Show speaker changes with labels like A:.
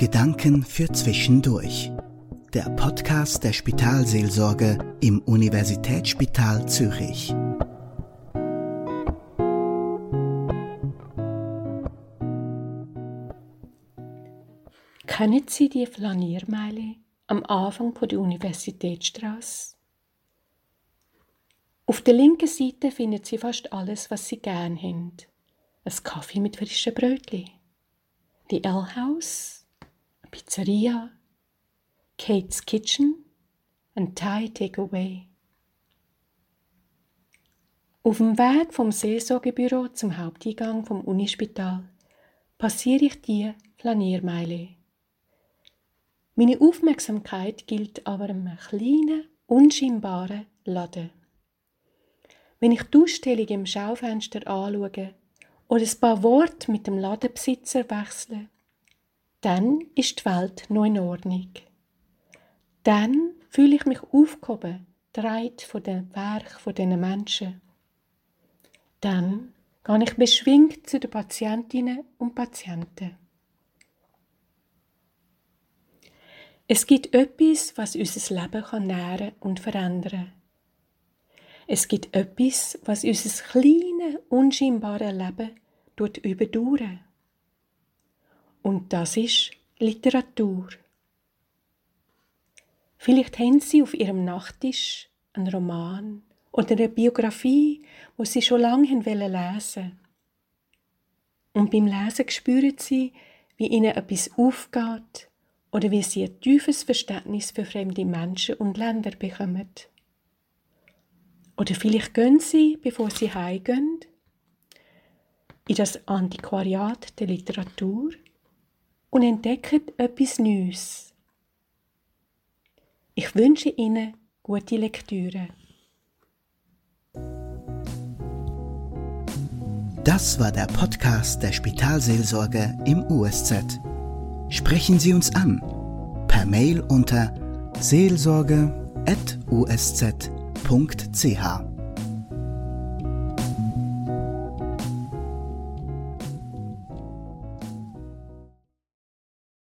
A: Gedanken für Zwischendurch. Der Podcast der Spitalseelsorge im Universitätsspital Zürich.
B: Kennen Sie die Flaniermeile am Anfang der Universitätsstraße? Auf der linken Seite finden Sie fast alles, was Sie gern haben. Ein Kaffee mit frischen Brötchen, die L-House, Pizzeria, Kate's Kitchen, ein Thai Takeaway. Auf dem Weg vom Seelsorgebüro zum Haupteingang vom Unispital passiere ich die Flaniermeile. Meine Aufmerksamkeit gilt aber einem kleinen, unscheinbaren Laden. Wenn ich die Ausstellung im Schaufenster anschaue oder ein paar Worte mit dem Ladenbesitzer wechsle, dann ist die Welt noch in Ordnung. Dann fühle ich mich aufgehoben, dreit von dem Werk von diesen Menschen. Dann gehe ich beschwingt zu den Patientinnen und Patienten. Es gibt etwas, was unser Leben kann nähren und verändern. Es gibt etwas, was unser kleines, unscheinbares Leben überdauern. Und das ist Literatur. Vielleicht haben Sie auf Ihrem Nachttisch einen Roman oder eine Biografie, wo Sie schon lange lesen wollen. Und beim Lesen spüren Sie, wie Ihnen etwas aufgeht oder wie Sie ein tiefes Verständnis für fremde Menschen und Länder bekommen. Oder vielleicht gehen Sie, bevor Sie heimgehen, in das Antiquariat der Literatur und entdecken etwas Neues ich wünsche Ihnen gute Lektüre.
A: Das war der Podcast der Spitalseelsorge im USZ. Sprechen Sie uns an per Mail unter seelsorge.usz.ch.